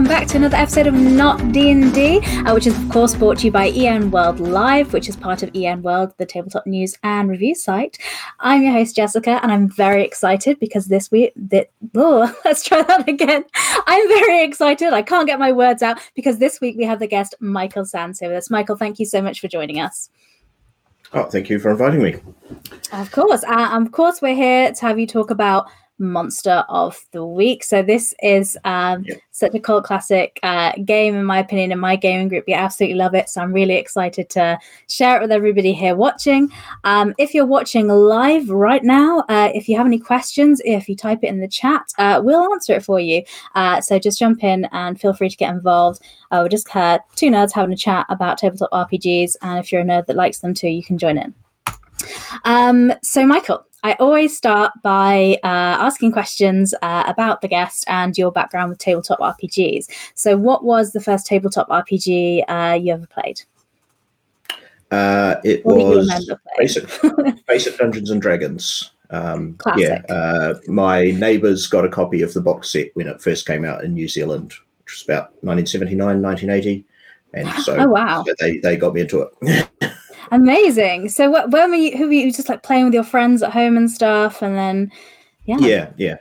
welcome back to another episode of Not D&D, uh, which is of course brought to you by EN World Live, which is part of EN World, the tabletop news and review site. I'm your host Jessica, and I'm very excited because this week, that oh, let's try that again. I'm very excited. I can't get my words out because this week we have the guest Michael Sands here with us. Michael, thank you so much for joining us. Oh, thank you for inviting me. Of course, uh, of course, we're here to have you talk about monster of the week. So this is um, yep. such a cult classic uh, game, in my opinion. In my gaming group, we absolutely love it. So I'm really excited to share it with everybody here watching. Um, if you're watching live right now, uh, if you have any questions, if you type it in the chat, uh, we'll answer it for you. Uh, so just jump in and feel free to get involved. Uh, we're just two nerds having a chat about tabletop RPGs, and if you're a nerd that likes them too, you can join in. Um, so, Michael, I always start by uh, asking questions uh, about the guest and your background with tabletop RPGs. So, what was the first tabletop RPG uh, you ever played? Uh, it what was basic, basic Dungeons and Dragons. Um, Classic. Yeah, uh, my neighbours got a copy of the box set when it first came out in New Zealand, which was about 1979, 1980. And so, oh, wow. they, they got me into it. Amazing. So what when were you who were you just like playing with your friends at home and stuff and then yeah. Yeah, yeah.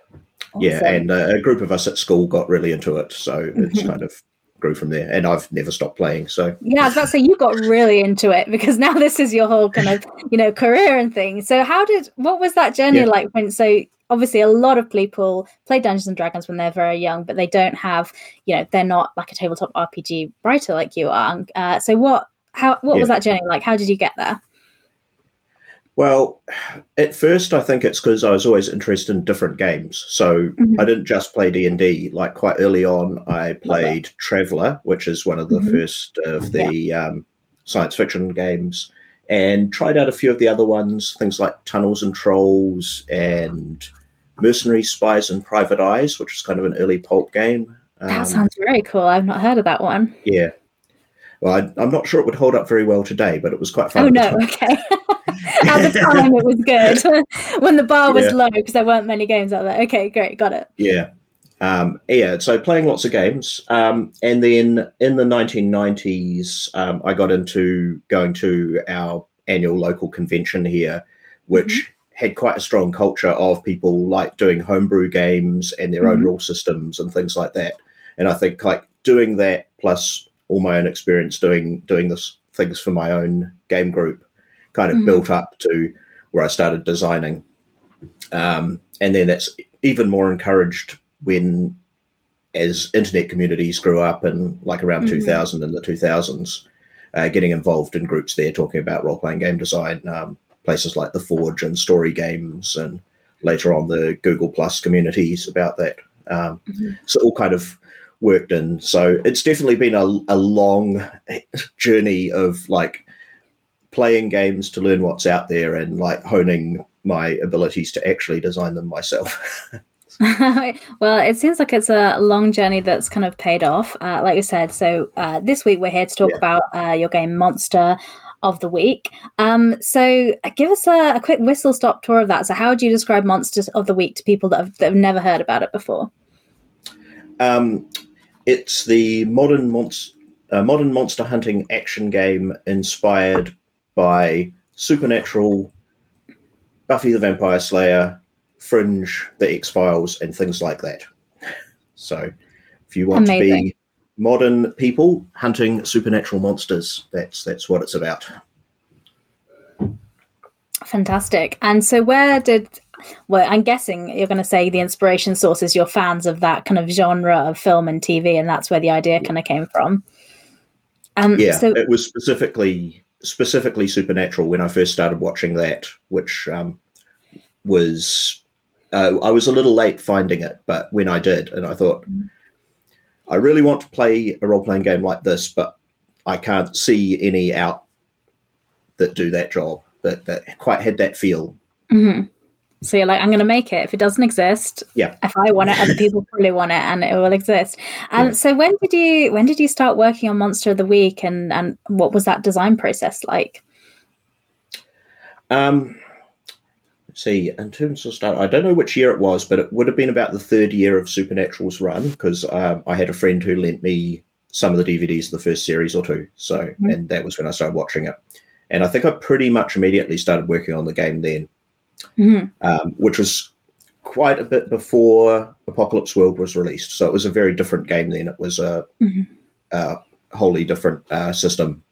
Awesome. Yeah, and uh, a group of us at school got really into it, so mm-hmm. it's kind of grew from there. And I've never stopped playing. So yeah, I was about to say you got really into it because now this is your whole kind of you know career and thing. So how did what was that journey yeah. like when so obviously a lot of people play Dungeons and Dragons when they're very young, but they don't have you know they're not like a tabletop RPG writer like you are. Uh, so what how what yeah. was that journey like? How did you get there? Well, at first, I think it's because I was always interested in different games. So mm-hmm. I didn't just play D and D. Like quite early on, I played Traveller, which is one of the mm-hmm. first of the yeah. um, science fiction games, and tried out a few of the other ones, things like Tunnels and Trolls and Mercenary Spies and Private Eyes, which is kind of an early pulp game. That um, sounds very cool. I've not heard of that one. Yeah, well, I, am not sure it would hold up very well today, but it was quite fun. Oh no, okay. at the time, it was good when the bar was yeah. low because there weren't many games out there. Okay, great, got it. Yeah, um, yeah. So playing lots of games, um, and then in the 1990s, um, I got into going to our annual local convention here, which. Mm-hmm. Had quite a strong culture of people like doing homebrew games and their mm-hmm. own rule systems and things like that. And I think like doing that plus all my own experience doing doing this things for my own game group kind of mm-hmm. built up to where I started designing. Um, and then that's even more encouraged when as internet communities grew up and like around mm-hmm. 2000 and the 2000s, uh, getting involved in groups there talking about role playing game design, um, places like the Forge and Story Games, and later on the Google Plus communities about that. Um, mm-hmm. So all kind of worked in. So it's definitely been a, a long journey of like playing games to learn what's out there and like honing my abilities to actually design them myself. well, it seems like it's a long journey that's kind of paid off. Uh, like you said, so uh, this week we're here to talk yeah. about uh, your game Monster of the Week. Um, so uh, give us a, a, quick whistle stop tour of that. So, how would you describe Monsters of the Week to people that have, that have never heard about it before? Um, it's the modern monster, uh, modern monster hunting action game inspired by Supernatural, Buffy the Vampire Slayer, Fringe, The X Files, and things like that. So, if you want Amazing. to be modern people hunting supernatural monsters, that's that's what it's about. Fantastic. And so, where did well, I'm guessing you're going to say the inspiration source is you're fans of that kind of genre of film and TV, and that's where the idea kind of came from. Um, yeah, so, it was specifically specifically supernatural when I first started watching that, which um, was uh, I was a little late finding it, but when I did, and I thought I really want to play a role playing game like this, but I can't see any out that do that job that that quite had that feel. Mm-hmm. So you're like, I'm going to make it. If it doesn't exist, yeah. If I want it, other people probably want it, and it will exist. And yeah. so when did you when did you start working on Monster of the Week, and and what was that design process like? Um, see, in terms of start, I don't know which year it was, but it would have been about the third year of Supernatural's run because um, I had a friend who lent me some of the DVDs of the first series or two. So, mm-hmm. and that was when I started watching it. And I think I pretty much immediately started working on the game then, mm-hmm. um, which was quite a bit before Apocalypse World was released. So it was a very different game then. It was a, mm-hmm. a wholly different uh, system,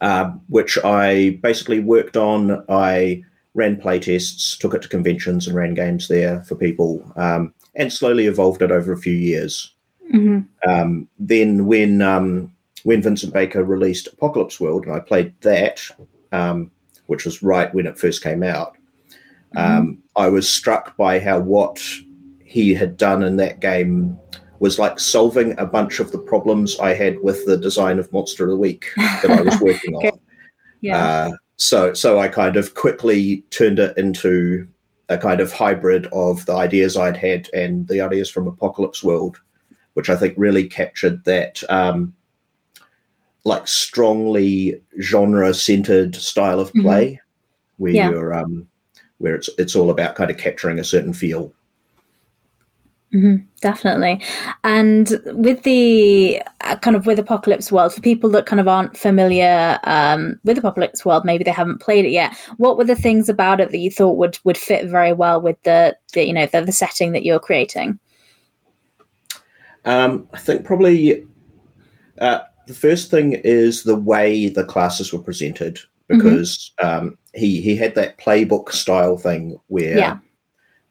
uh, which I basically worked on. I ran playtests, took it to conventions, and ran games there for people, um, and slowly evolved it over a few years. Mm-hmm. Um, then when um, when Vincent Baker released Apocalypse World, and I played that, um, which was right when it first came out. Um, I was struck by how what he had done in that game was like solving a bunch of the problems I had with the design of Monster of the Week that I was working on. Yeah. Uh, so so I kind of quickly turned it into a kind of hybrid of the ideas I'd had and the ideas from Apocalypse World, which I think really captured that um, like strongly genre centered style of mm-hmm. play, mm-hmm. where yeah. you're um, where it's it's all about kind of capturing a certain feel. Mm-hmm, definitely. And with the uh, kind of with Apocalypse World, for people that kind of aren't familiar um, with Apocalypse World, maybe they haven't played it yet. What were the things about it that you thought would would fit very well with the, the you know the, the setting that you're creating? Um, I think probably uh, the first thing is the way the classes were presented. Because mm-hmm. um, he he had that playbook style thing where. Yeah.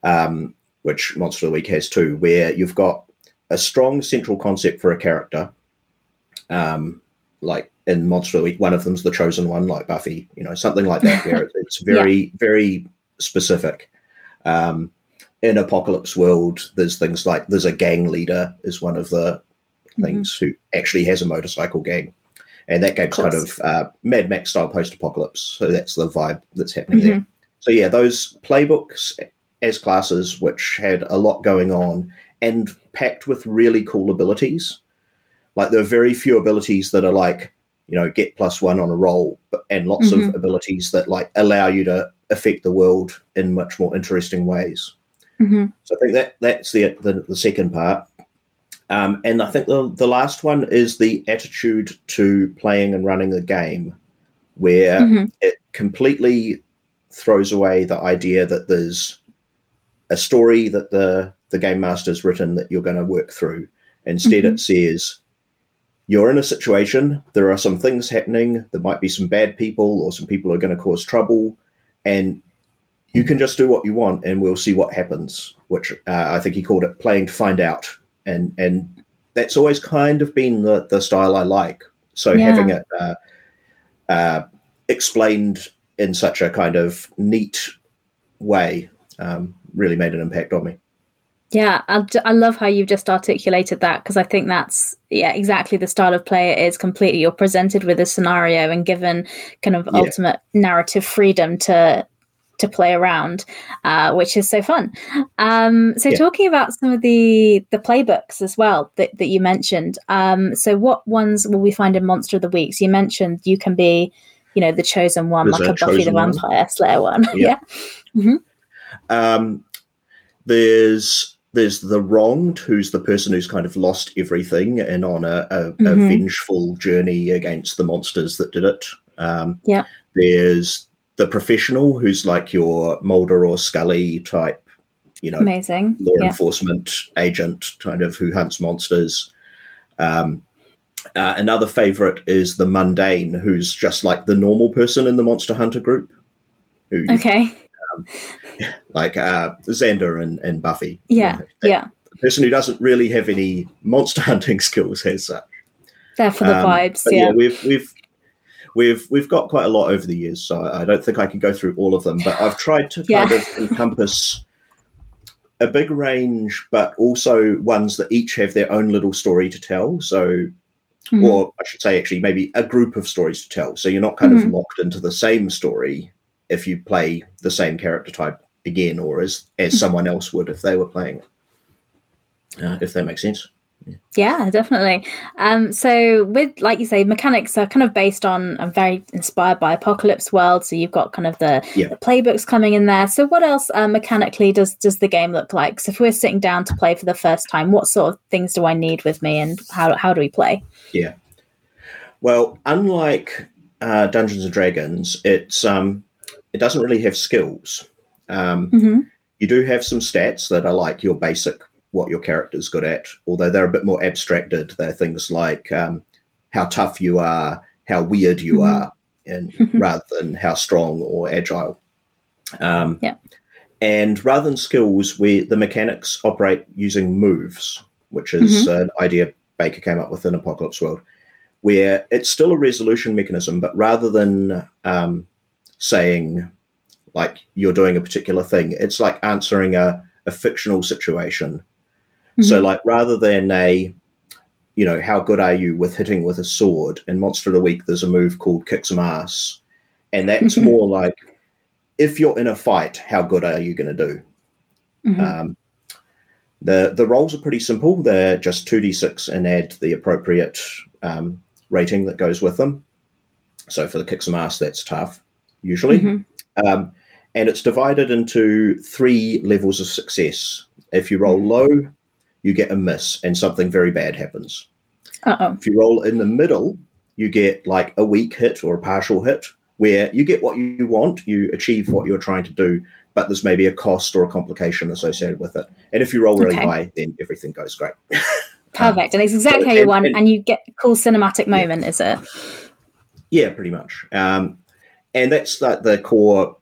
Um, which Monster of the Week has too, where you've got a strong central concept for a character. Um, like in Monster of the Week, one of them's the chosen one, like Buffy, you know, something like that, where it's very, yeah. very specific. Um, in Apocalypse World, there's things like there's a gang leader is one of the things mm-hmm. who actually has a motorcycle gang. And that game's kind of uh, Mad Max style post apocalypse. So that's the vibe that's happening mm-hmm. there. So yeah, those playbooks as classes which had a lot going on and packed with really cool abilities. Like there are very few abilities that are like, you know, get plus one on a roll, and lots mm-hmm. of abilities that like allow you to affect the world in much more interesting ways. Mm-hmm. So I think that that's the the, the second part. Um, and I think the, the last one is the attitude to playing and running a game, where mm-hmm. it completely throws away the idea that there's a story that the the game master's written that you're going to work through. Instead, mm-hmm. it says you're in a situation. There are some things happening. There might be some bad people, or some people are going to cause trouble, and you can just do what you want, and we'll see what happens. Which uh, I think he called it playing to find out, and and that's always kind of been the the style I like. So yeah. having it uh, uh, explained in such a kind of neat way um, really made an impact on me. Yeah, I, I love how you've just articulated that because I think that's yeah exactly the style of play it is. Completely, you're presented with a scenario and given kind of yeah. ultimate narrative freedom to to play around, uh, which is so fun. Um, so, yeah. talking about some of the the playbooks as well that, that you mentioned. Um, so, what ones will we find in Monster of the Week? So, you mentioned you can be, you know, the chosen one, There's like a, a Buffy the Vampire one. Slayer one. Yeah. yeah. Mm-hmm. Um, there's there's the wronged, who's the person who's kind of lost everything and on a, a, mm-hmm. a vengeful journey against the monsters that did it. Um, yeah. There's the professional, who's like your Mulder or Scully type, you know, amazing law yeah. enforcement agent, kind of who hunts monsters. Um, uh, another favorite is the mundane, who's just like the normal person in the Monster Hunter group. Who, okay um, like uh, Xander and, and Buffy. Yeah, you know, yeah. The person who doesn't really have any monster hunting skills has such. There for the um, vibes, yeah. yeah. We've we've we've we've got quite a lot over the years, so I don't think I can go through all of them. But I've tried to yeah. kind of encompass a big range, but also ones that each have their own little story to tell. So, mm-hmm. or I should say, actually, maybe a group of stories to tell. So you're not kind mm-hmm. of locked into the same story if you play the same character type again or as as someone else would if they were playing. Uh, if that makes sense. Yeah, definitely. Um, so with like you say, mechanics are kind of based on and very inspired by Apocalypse World. So you've got kind of the, Yeah. the playbooks coming in there. So what else uh, mechanically does does the game look like? So if we're sitting down to play for the first time, what sort of things do I need with me, and how how do we play? Yeah. Well, unlike uh, Dungeons and Dragons, it's um, it doesn't really have skills. Um, hmm you do have some stats that are like your basic what your character's good at, although they're a bit more abstracted. They're things like um, how tough you are, how weird you Mhm. are, and rather than how strong or agile. Um, Yeah. And rather than skills, we the mechanics operate using moves, which is an idea Baker came up with in Apocalypse World, where it's still a resolution mechanism, but rather than um, saying like you're doing a particular thing, it's like answering a, a fictional situation. So, like, rather than a, you know, how good are you with hitting with a sword? In Monster of the Week, there's a move called Kick Some Ass. And that's more like, if you're in a fight, how good are you going to do? Mhm. Um, the the rolls are pretty simple. They're just two d six and add the appropriate um, rating that goes with them. So for the kick some ass, that's tough usually, Mhm. um, and it's divided into three levels of success. If you roll low, you get a miss, and something very bad happens. Uh-oh. If you roll in the middle, you get like a weak hit or a partial hit, where you get what you want, you achieve what you're trying to do, but there's maybe a cost or a complication associated with it. And if you roll really Okay. high, then everything goes great. Perfect. And it's exactly so- how you and- want, and- and you get a cool cinematic moment, is it? Yeah, pretty much. Um, and that's like the core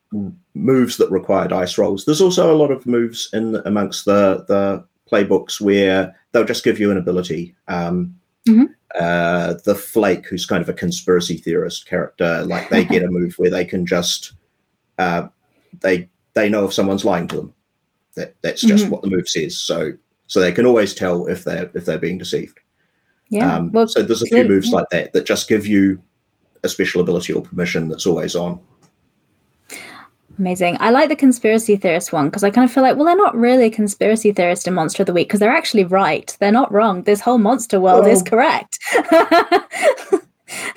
moves that require dice rolls. There's also a lot of moves in amongst the the playbooks where they'll just give you an ability. Um, Mhm. uh, the Flake, who's kind of a conspiracy theorist character, like they get a move where they can just uh, they they know if someone's lying to them. That that's just Mhm. what the move says. So so they can always tell if they're if they're being deceived. Yeah. Um, well, so there's a few moves yeah. like that that just give you a special ability or permission that's always on. Amazing. I like the conspiracy theorist one because I kind of feel like, well, they're not really a conspiracy theorist in Monster of the Week because they're actually right. They're not wrong. This whole monster world is correct.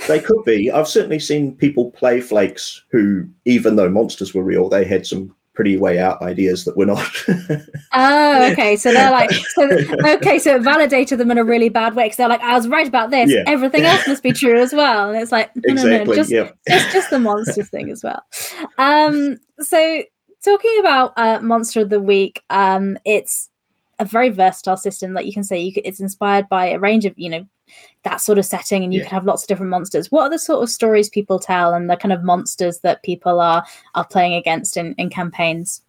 They could be. I've certainly seen people play flakes who, even though monsters were real, they had some pretty way out ideas that were not. oh, okay. So they're like, so okay, so it validated them in a really bad way because they're like, I was right about this. Yeah. Everything else must be true as well. And it's like, no, no, no, just yeah. it's just the monster thing as well. Um, so talking about uh, monster of the week, um, it's a very versatile system. Like you can say, you could, it's inspired by a range of you know that sort of setting, and you Yeah. can have lots of different monsters. What are the sort of stories people tell, and the kind of monsters that people are are playing against in, in campaigns?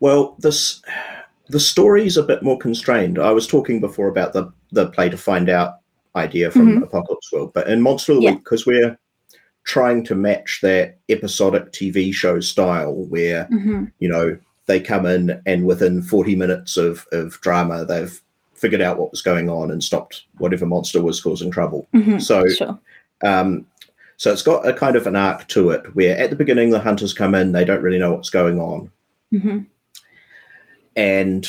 Well, this the story's a bit more constrained. I was talking before about the the play to find out idea from Apocalypse World, but in Monster of the Yeah. Week, because we're trying to match that episodic TV show style where Mhm. you know they come in and within 40 minutes of, of drama they've figured out what was going on and stopped whatever monster was causing trouble Mhm. so Sure. um, so it's got a kind of an arc to it where at the beginning the hunters come in they don't really know what's going on hmm and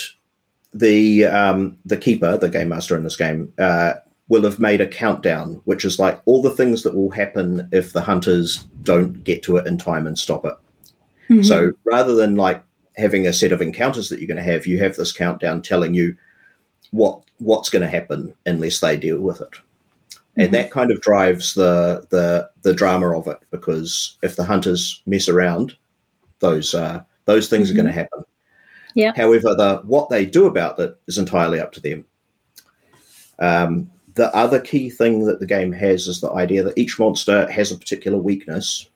the um, the keeper the game master in this game uh, will have made a countdown which is like all the things that will happen if the hunters don't get to it in time and stop it Mm-hmm. So rather than like having a set of encounters that you're going to have, you have this countdown telling you what what's going to happen unless they deal with it. Mhm. And that kind of drives the the the drama of it because if the hunters mess around, those uh, those things are going to happen. Yeah. However, the what they do about it is entirely up to them. Um, the other key thing that the game has is the idea that each monster has a particular weakness,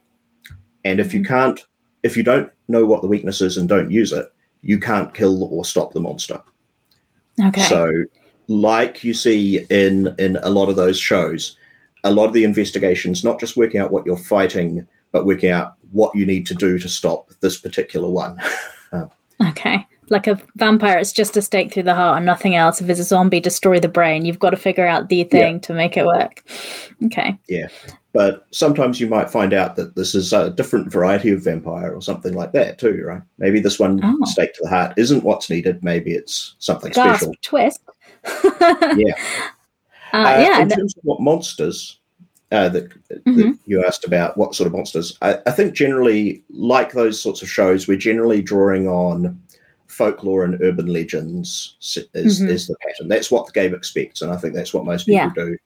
and if you can't, if you don't know what the weakness is and don't use it, you can't kill or stop the monster. Okay. So, like you see in in a lot of those shows, a lot of the investigations not just working out what you're fighting, but working out what you need to do to stop this particular one. Um, okay. Like a vampire, it's just a stake through the heart and nothing else. If it's a zombie, destroy the brain. You've got to figure out the thing to make it work. Okay. But sometimes you might find out that this is a different variety of vampire or something like that too, right? Maybe this one Oh. stake to the heart isn't what's needed. Maybe it's something Gasp, special. twist. yeah. Uh, uh, yeah. In terms of what monsters uh, that, mm-hmm. that, you asked about, what sort of monsters? I, I, think generally, like those sorts of shows, we're generally drawing on folklore and urban legends is, mm-hmm. is the pattern. That's what the game expects, and I think that's what most people yeah. do.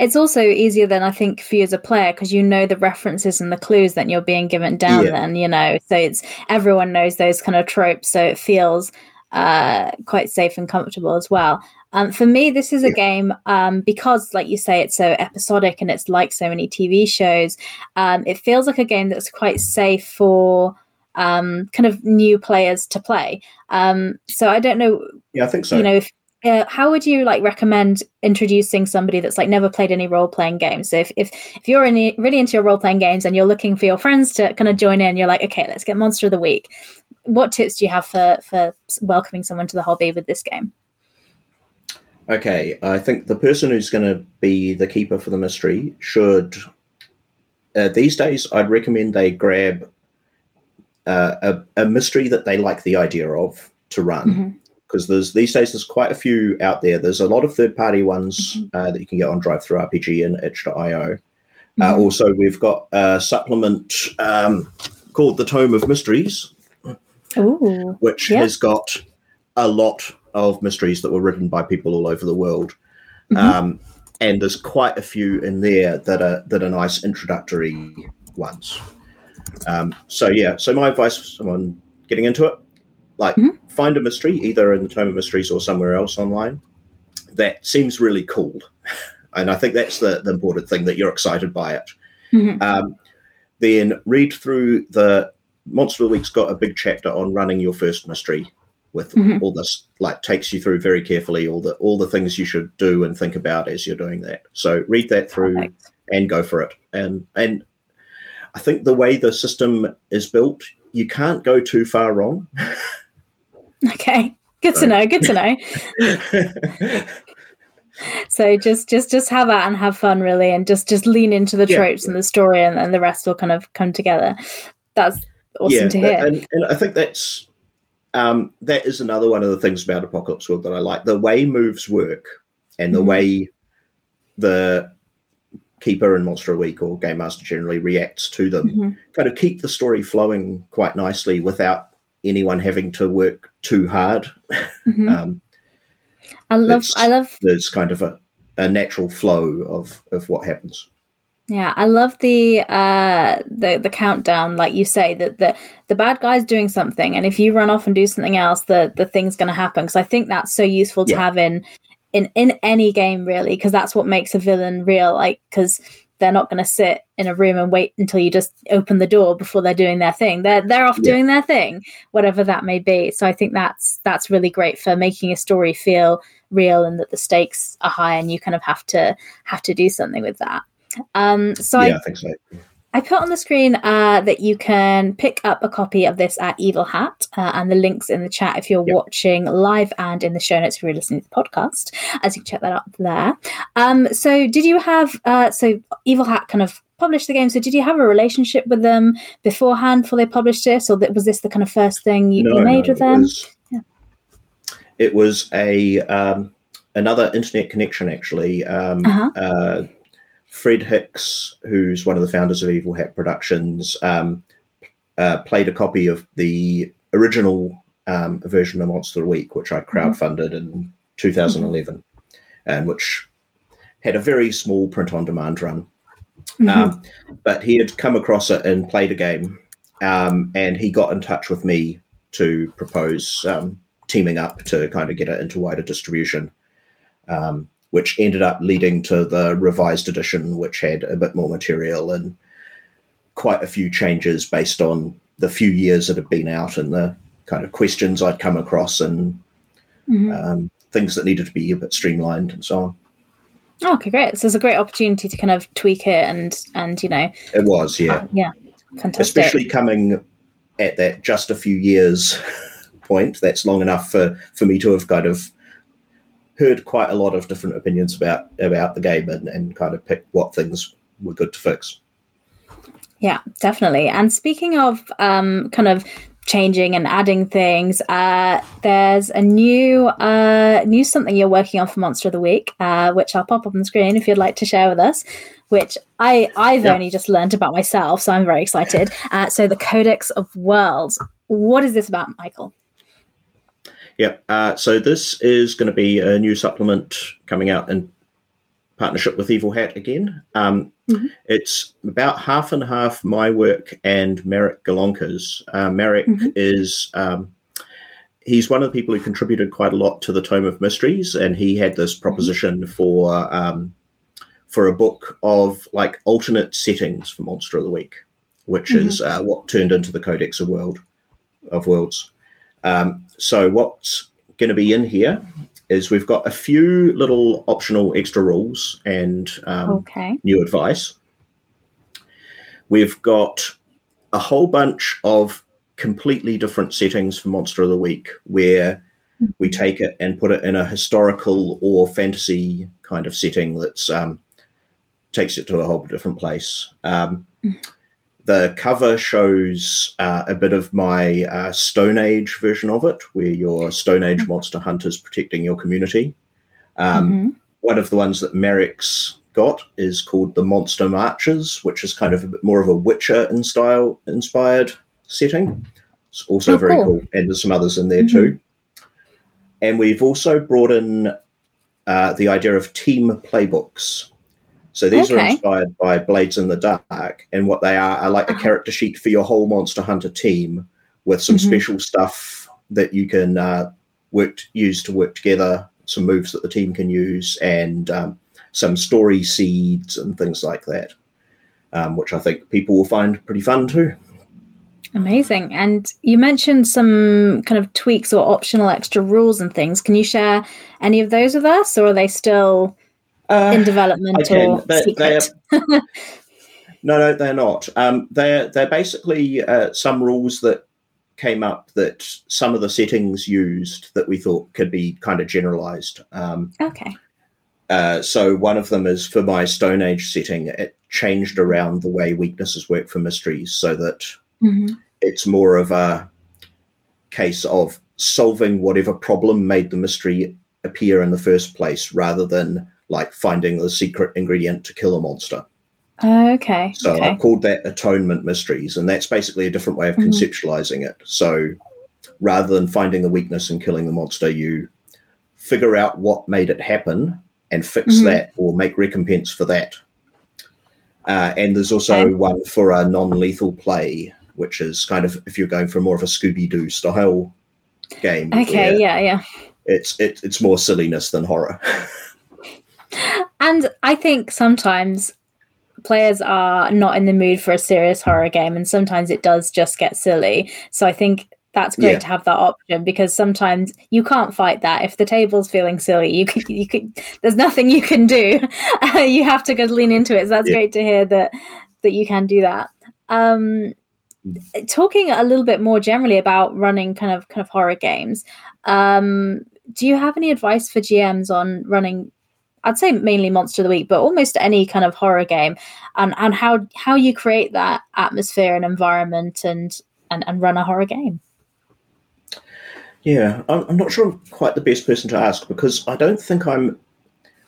It's also easier than I think for you as a player because you know the references and the clues that you're being given down. Yeah. Then you know, so it's everyone knows those kind of tropes, so it feels uh, quite safe and comfortable as well. Um, for me, this is a yeah. game um, because, like you say, it's so episodic and it's like so many TV shows. Um, it feels like a game that's quite safe for um, kind of new players to play. Um, so I don't know. Yeah, I think so. You know, if, uh, how would you like recommend introducing somebody that's like never played any role playing games? So if if if you're in, really into your role playing games and you're looking for your friends to kind of join in, you're like, okay, let's get Monster of the Week. What tips do you have for for welcoming someone to the hobby with this game? Okay, I think the person who's going to be the keeper for the mystery should. Uh, these days, I'd recommend they grab uh, a, a, mystery that they like the idea of to run. Because there's these days there's quite a few out there. There's a lot of third party ones mm-hmm. uh, that you can get on DriveThruRPG and itch.io. Uh, mm-hmm. Uh, also, we've got a supplement um, called the Tome of Mysteries, Ooh, which has got a lot of mysteries that were written by people all over the world. Mm-hmm. Um, and there's quite a few in there that are that are nice introductory ones. Um, so yeah, so my advice for someone getting into it, like mm-hmm. find a mystery either in the Tome of Mysteries or somewhere else online that seems really cool, and I think that's the, the important thing that you're excited by it. Mm-hmm. Um, then read through the Monster of the Week's got a big chapter on running your first mystery with mm-hmm. all this like takes you through very carefully all the all the things you should do and think about as you're doing that. So read that through Perfect. and go for it. And and I think the way the system is built, you can't go too far wrong. okay, good to know. Good to know. so just just just have that and have fun really and just just lean into the tropes yeah. and the story and, and the rest will kind of come together that's awesome yeah, to hear and, and i think that's um, that is another one of the things about apocalypse world that i like the way moves work and the mm-hmm. way the keeper and monster a week or game master generally reacts to them mm-hmm. kind of keep the story flowing quite nicely without anyone having to work too hard mm-hmm. um, i love i love there's kind of a, a natural flow of of what happens yeah, I love the uh the the countdown, like you say, that the the bad guy's doing something, and if you run off and do something else, the the thing's going to happen. Because I think that's so useful to yeah. have in in in any game really because that's what makes a villain real like because they're not going to sit in a room and wait until you just open the door before they're doing their thing. They're they're off yeah. doing their thing whatever that may be. So i think that's that's really great for making a story feel real and that the stakes are high and you kind of have to have to do something with that. Um so yeah, I, I think so I put on the screen uh, that you can pick up a copy of this at Evil Hat, uh, and the links in the chat if you're yep. watching live and in the show notes if you're listening to the podcast, as you can check that out there. Um, so, did you have uh, so Evil Hat kind of published the game? So, did you have a relationship with them beforehand before they published this, or was this the kind of first thing you, no, you made no, with them? Was, yeah. It was a um, another internet connection actually. Um, uh-huh uh, Fred Hicks, who's one of the founders of Evil Hat Productions, um, uh, played a copy of the original um, version of Monster Week, which I crowdfunded mm-hmm. in 2011, mm-hmm. and which had a very small print on demand run. Mm-hmm. Um, but he had come across it and played a game, um, and he got in touch with me to propose um, teaming up to kind of get it into wider distribution. Um, which ended up leading to the revised edition, which had a bit more material and quite a few changes based on the few years that had been out and the kind of questions I'd come across and mm-hmm. um, things that needed to be a bit streamlined and so on. okay, great. So it's a great opportunity to kind of tweak it and and you know it was yeah uh, yeah fantastic. Especially coming at that just a few years point. That's long enough for for me to have kind of heard quite a lot of different opinions about about the game and, and kind of picked what things were good to fix. Yeah, definitely. And speaking of um, kind of changing and adding things. Uh, there's a new uh, new something you're working on for Monster of the Week, uh, which I'll pop up on the screen if you'd like to share with us. Which I I've yeah. only just learned about myself, so I'm very excited. Uh, so the Codex of Worlds. What is this about, Michael? Yeah, uh, so this is going to be a new supplement coming out in partnership with Evil Hat again. Um, mm-hmm. It's about half and half my work and Marek Golonka's. Uh, Marek mm-hmm. is um, he's one of the people who contributed quite a lot to the Tome of Mysteries, and he had this mm-hmm. proposition for um, for a book of like alternate settings for Monster of the Week, which mm-hmm. is uh, what turned into the Codex of World of Worlds. Um, so what's going to be in here is we've got a few little optional extra rules and um, okay. new advice. We've got a whole bunch of completely different settings for Monster of the Week where we mm-hmm. take it and put it in a historical or fantasy kind of setting that's um, takes it to a whole different place. Um, mm the cover shows uh, a bit of my uh, Stone Age version of it, where your Stone Age mm-hmm. monster hunters protecting your community. Um, mm-hmm. One of the ones that Marek's got is called the Monster Marches, which is kind of a bit more of a Witcher in style inspired setting. It's also oh, very cool. cool. and there's some others in there mm-hmm. too. And we've also brought in uh, the idea of team playbooks. So these okay. are inspired by Blades in the Dark, and what they are are like a uh-huh. character sheet for your whole Monster Hunter team with some mm-hmm. special stuff that you can uh, work use to work together, some moves that the team can use, and um, some story seeds and things like that, um, which I think people will find pretty fun too. Amazing. And you mentioned some kind of tweaks or optional extra rules and things. Can you share any of those with us, or are they still uh, in development or they, secret? Are, no, no, they're not. Um, they're they're basically uh, some rules that came up that some of the settings used that we thought could be kind of generalized. Um, okay. Uh, so one of them is for my Stone Age setting. It changed around the way weaknesses work for mysteries, so that mm-hmm. it's more of a case of solving whatever problem made the mystery appear in the first place, rather than like finding the secret ingredient to kill a monster. Uh, okay. So okay. I called that atonement mysteries, and that's basically a different way of mm-hmm. conceptualizing it. So rather than finding the weakness and killing the monster, you figure out what made it happen and fix mm-hmm. that or make recompense for that. Uh, and there's also okay. one for a non-lethal play, which is kind of if you're going for more of a Scooby Doo style game. Okay, yeah, yeah. It's it, it's more silliness than horror. And I think sometimes players are not in the mood for a serious horror game, and sometimes it does just get silly. So I think that's great yeah. to have that option because sometimes you can't fight that if the table's feeling silly you could you could there's nothing you can do you have to go lean into it so that's yeah. great to hear that that you can do that um talking a little bit more generally about running kind of kind of horror games um do you have any advice for gms on running I'd say mainly Monster of the Week, but almost any kind of horror game, and and how how you create that atmosphere and environment and and, and run a horror game. Yeah, I'm, not sure I'm quite the best person to ask because I don't think I'm.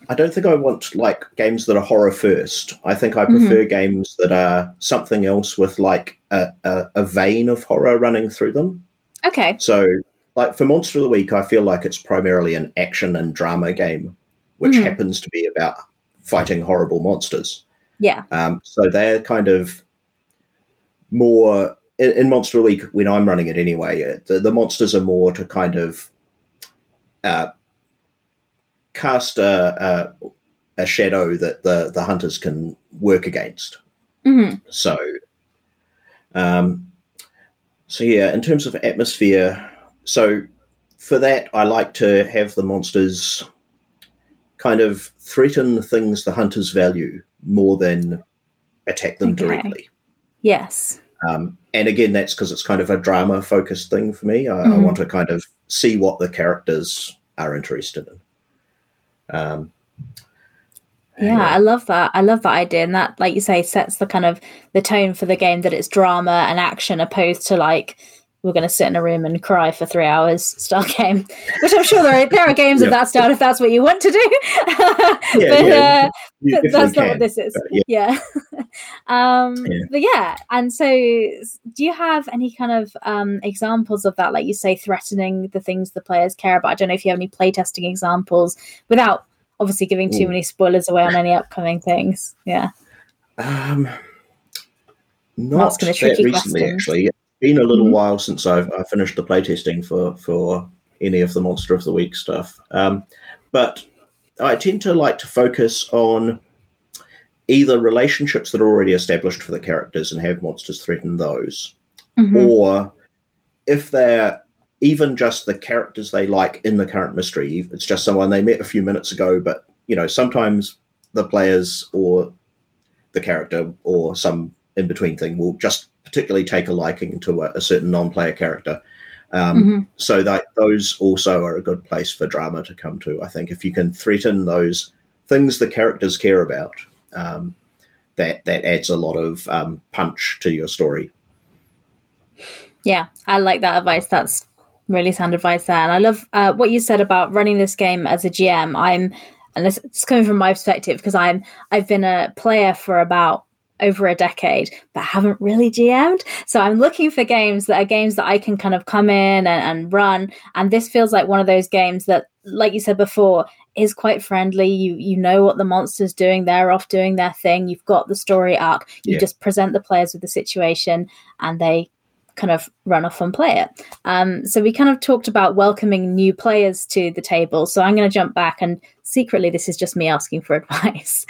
I don't think I want like games that are horror first. I think I prefer mm-hmm. games that are something else with like a, a, a vein of horror running through them. Okay. So, like for Monster of the Week, I feel like it's primarily an action and drama game which mm. happens to be about fighting horrible monsters. Yeah. Um, so they're kind of more in, in, Monster Week when I'm running it anyway. Uh, the, the monsters are more to kind of uh, cast a, a, a shadow that the the hunters can work against. Mm-hmm. So, um, so yeah, in terms of atmosphere, so for that I like to have the monsters kind of threaten things the hunters value more than attack them okay. directly. Yes. Um, and again, that's because it's kind of a drama focused thing for me. I, mm-hmm. I, want to kind of see what the characters are interested in. Um, yeah, yeah, I love that. I love that idea, and that, like you say, sets the kind of the tone for the game that it's drama and action opposed to like we're going to sit in a room and cry for three hours style game, which I'm sure there are, there are games yep. of that style if that's what you want to do. yeah, but, yeah, uh, but that's can. not what this is. yeah. yeah. um, yeah. But yeah, and so do you have any kind of um, examples of that, like you say, threatening the things the players care about? I don't know if you have any playtesting examples without obviously giving too Ooh. many spoilers away on any upcoming things. Yeah. Um, not that recently, question. actually been a little mm-hmm. while since I've I finished the playtesting for for any of the Monster of the Week stuff. Um, but I tend to like to focus on either relationships that are already established for the characters and have monsters threaten those, mm-hmm. or if they're even just the characters they like in the current mystery. It's just someone they met a few minutes ago, but you know sometimes the players or the character or some in between thing will just particularly take a liking to a, a certain non-player character. Um, mm-hmm. So that those also are a good place for drama to come to. I think if you can threaten those things the characters care about, um, that that adds a lot of um, punch to your story. Yeah, I like that advice. That's really sound advice there, and I love uh, what you said about running this game as a GM. I'm, and this, it's coming from my perspective because I'm I've been a player for about over a decade, but haven't really GM'd. So I'm looking for games that are games that I can kind of come in and, and run. And this feels like one of those games that, like you said before, is quite friendly. You you know what the monster's doing. They're off doing their thing. You've got the story arc. You yeah. just present the players with the situation and they kind of run off and play it. Um, so we kind of talked about welcoming new players to the table. So I'm going to jump back and secretly, this is just me asking for advice.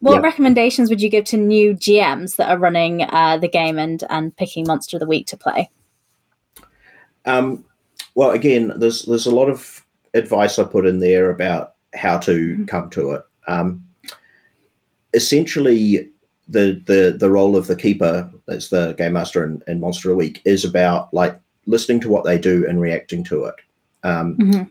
What yeah. recommendations would you give to new GMs that are running uh, the game and and picking Monster of the Week to play? Um, well, again, there's there's a lot of advice I put in there about how to mm-hmm. come to it. Um, essentially, the the the role of the keeper, as the game master and, in Monster of the Week, is about like listening to what they do and reacting to it. Um, mm-hmm.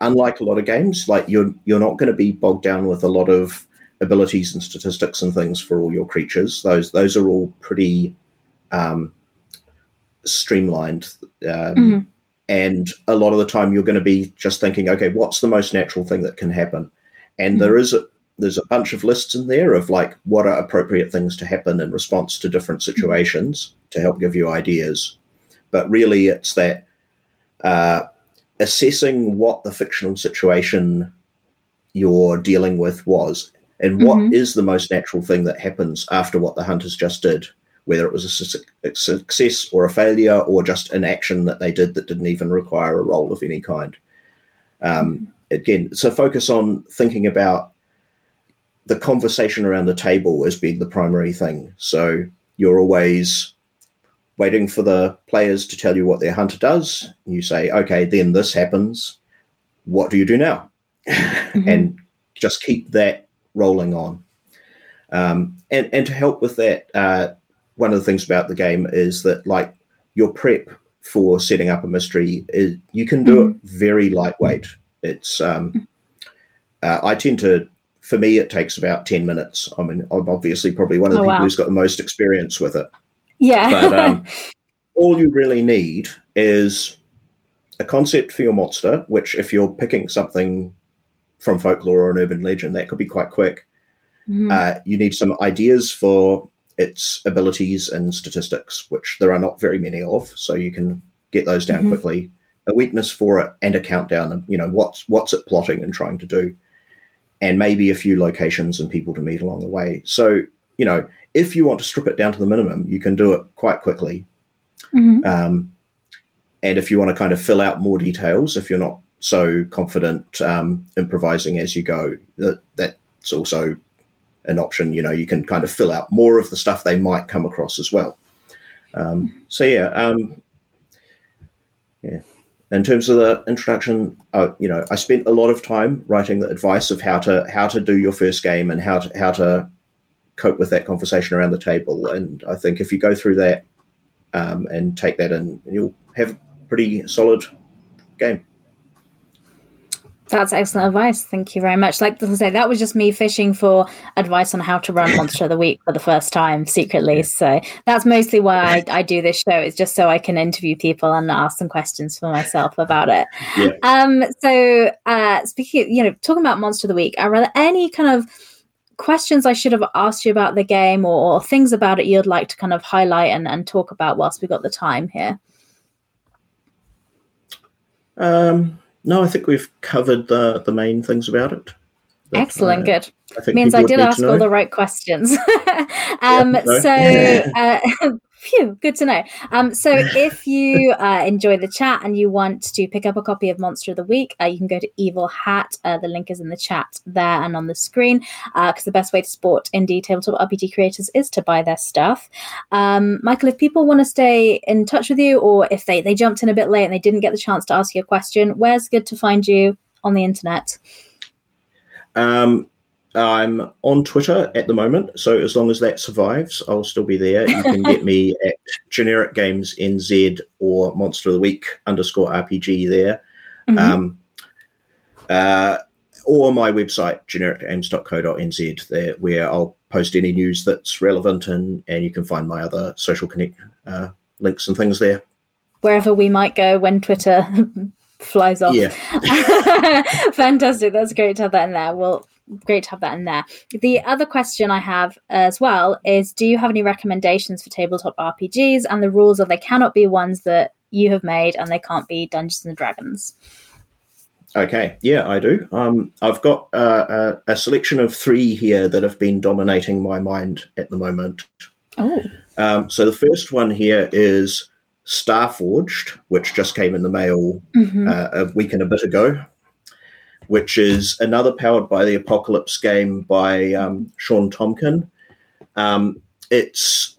Unlike a lot of games, like you're you're not going to be bogged down with a lot of abilities and statistics and things for all your creatures. Those those are all pretty um, streamlined, um, mm-hmm. and a lot of the time you're going to be just thinking, okay, what's the most natural thing that can happen? And mm-hmm. there is a there's a bunch of lists in there of like what are appropriate things to happen in response to different mm-hmm. situations to help give you ideas. But really, it's that uh, assessing what the fictional situation you're dealing with was and what mm-hmm. is the most natural thing that happens after what the hunters just did, whether it was a, success or a failure or just an action that they did that didn't even require a roll of any kind. Um, mm-hmm. again, so focus on thinking about the conversation around the table as being the primary thing. So you're always waiting for the players to tell you what their hunter does. You say, okay, then this happens. What do you do now? Mm-hmm. and just keep that rolling on. Um, and and to help with that, uh, one of the things about the game is that like your prep for setting up a mystery is you can do mm-hmm. it very lightweight. It's um, uh, I tend to for me it takes about ten minutes. I mean, I'm obviously probably one of the oh, people wow. who's got the most experience with it. Yeah, but um, all you really need is a concept for your monster, which if you're picking something from folklore or an urban legend. That could be quite quick. Mm-hmm. Uh, you need some ideas for its abilities and statistics, which there are not very many of, so you can get those down mm-hmm. quickly. A weakness for it and a countdown, and you know what's what's it plotting and trying to do, and maybe a few locations and people to meet along the way. So you know if you want to strip it down to the minimum, you can do it quite quickly. Mm-hmm. Um, and if you want to kind of fill out more details, if you're not so confident um, improvising as you go. That that's also an option. You know, you can kind of fill out more of the stuff they might come across as well. Um, so yeah, um, yeah. In terms of the introduction, uh, you know, I spent a lot of time writing the advice of how to how to do your first game and how to how to cope with that conversation around the table. And I think if you go through that um, and take that in, you'll have a pretty solid game That's excellent advice. Thank you very much. Like I say, that was just me fishing for advice on how to run Monster of the Week for the first time secretly. So that's mostly why I, I do this show. It's just so I can interview people and ask some questions for myself about it. Yeah. Um. So, uh, speaking, of, you know, talking about Monster of the Week, are there any kind of questions I should have asked you about the game or, or things about it you'd like to kind of highlight and, and talk about whilst we've got the time here? Um no, I think we've covered the the main things about it. That, Excellent, uh, good. Means I did ask all the right questions. um, yeah, so, uh, Phew, good to know. Um, so if you uh, enjoy the chat and you want to pick up a copy of Monster of the Week, uh, you can go to Evil Hat. Uh, the link is in the chat there and on the screen. Because uh, the best way to support indie tabletop RPG creators is to buy their stuff. Um, Michael, if people want to stay in touch with you, or if they they jumped in a bit late and they didn't get the chance to ask you a question, where's good to find you on the internet? Um, I'm on Twitter at the moment, so as long as that survives, I'll still be there. You can get me at generic games NZ or Monster of the Week underscore RPG there. Mm-hmm. Um, uh, or my website, genericgames.co.nz, there where I'll post any news that's relevant and, and you can find my other social connect uh, links and things there. Wherever we might go when Twitter flies off. Yeah. Fantastic. That's great to have that in there. Well, great to have that in there. The other question I have as well is do you have any recommendations for tabletop RPGs and the rules are they cannot be ones that you have made and they can't be Dungeons and Dragons? Okay, yeah, I do. Um, I've got uh, a, a, selection of three here that have been dominating my mind at the moment. Oh. Um, so the first one here is Starforged, which just came in the mail mm-hmm. uh, a week and a bit ago which is another powered by the Apocalypse game by um, Shawn Tomkin. Um, it's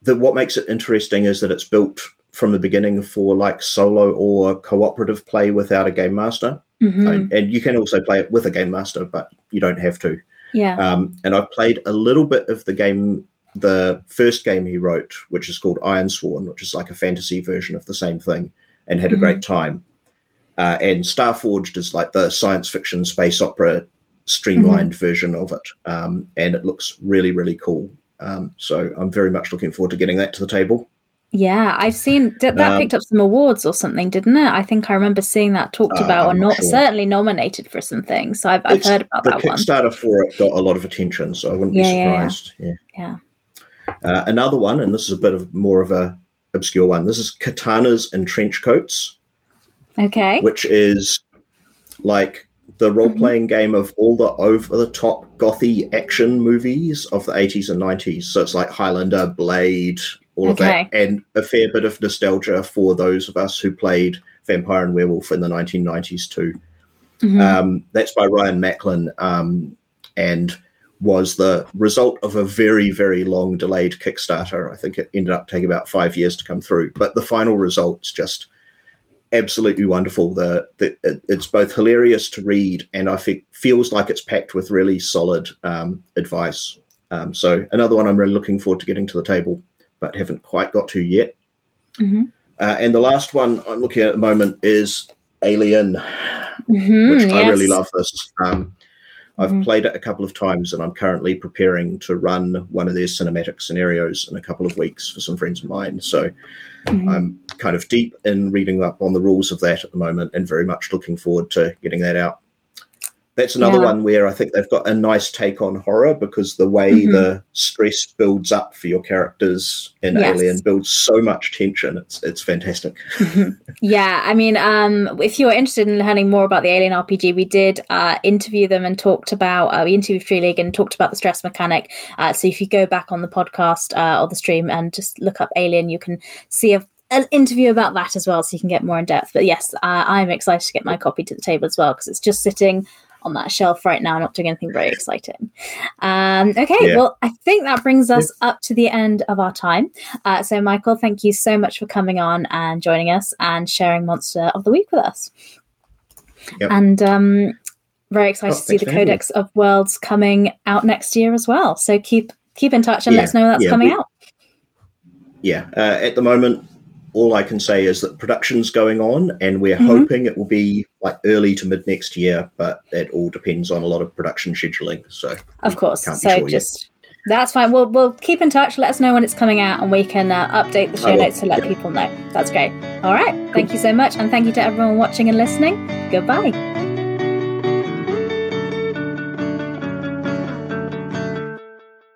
the what makes it interesting is that it's built from the beginning for like solo or cooperative play without a game master, mm-hmm. and, and, you can also play it with a game master, but you don't have to. Yeah. Um, and I've played a little bit of the game, the first game he wrote, which is called Iron Ironsworn, which is like a fantasy version of the same thing, and had mm-hmm. a great time. Uh, and Starforged is like the science fiction space opera streamlined mm-hmm. version of it. Um, and it looks really, really cool. Um, so I'm very much looking forward to getting that to the table. Yeah, I've seen that, that um, picked up some awards or something, didn't it? I think I remember seeing that talked uh, about, or not sure. certainly nominated for some things. So I've, I've heard about the that Kickstarter one. for it got a lot of attention, so I wouldn't yeah, be surprised. Yeah, yeah. yeah. Uh, another one, and this is a bit of more of a obscure one. This is katanas and trench coats. Okay. Which is like the role playing mm-hmm. game of all the over the top gothy action movies of the 80s and 90s. So it's like Highlander, Blade, all okay. of that, and a fair bit of nostalgia for those of us who played Vampire and Werewolf in the 1990s too. Mm-hmm. Um, that's by Ryan Macklin um, and was the result of a very, very long delayed Kickstarter. I think it ended up taking about five years to come through, but the final results just absolutely wonderful. The, the it's both hilarious to read and I think feels like it's packed with really solid um, advice. Um, so another one I'm really looking forward to getting to the table, but haven't quite got to yet. Mm-hmm. Uh, and the last one I'm looking at at the moment is Alien, mm-hmm, which yes. I really love. This um, I've mm-hmm. played it a couple of times, and I'm currently preparing to run one of their cinematic scenarios in a couple of weeks for some friends of mine. So mm-hmm. I'm kind of deep in reading up on the rules of that at the moment, and very much looking forward to getting that out that's another yeah. one where I think they've got a nice take on horror because the way mm-hmm. the stress builds up for your characters in yes. Alien builds so much tension. It's it's fantastic. Mm-hmm. Yeah, I mean, um, if you are interested in learning more about the Alien RPG, we did uh, interview them and talked about uh, we interviewed Free League and talked about the stress mechanic. Uh, so if you go back on the podcast uh, or the stream and just look up Alien, you can see a an interview about that as well, so you can get more in depth. But yes, uh, I'm excited to get my copy to the table as well because it's just sitting on that shelf right now, not doing anything very exciting. Um, okay, yeah. well, I think that brings us up to the end of our time. Uh, so, Michael, thank you so much for coming on and joining us and sharing Monster of the Week with us. Yep. And um, very excited oh, to see the Codex of Worlds coming out next year as well. So keep keep in touch and yeah, let us know that's yeah, coming we, out. Yeah, uh, at the moment, all I can say is that production's going on, and we're mm-hmm. hoping it will be like early to mid next year. But it all depends on a lot of production scheduling. So, of course, so sure just. Yet. That's fine. We'll we'll keep in touch. Let us know when it's coming out, and we can uh, update the show notes to let people know. That's great. All right. Cool. Thank you so much, and thank you to everyone watching and listening. Goodbye.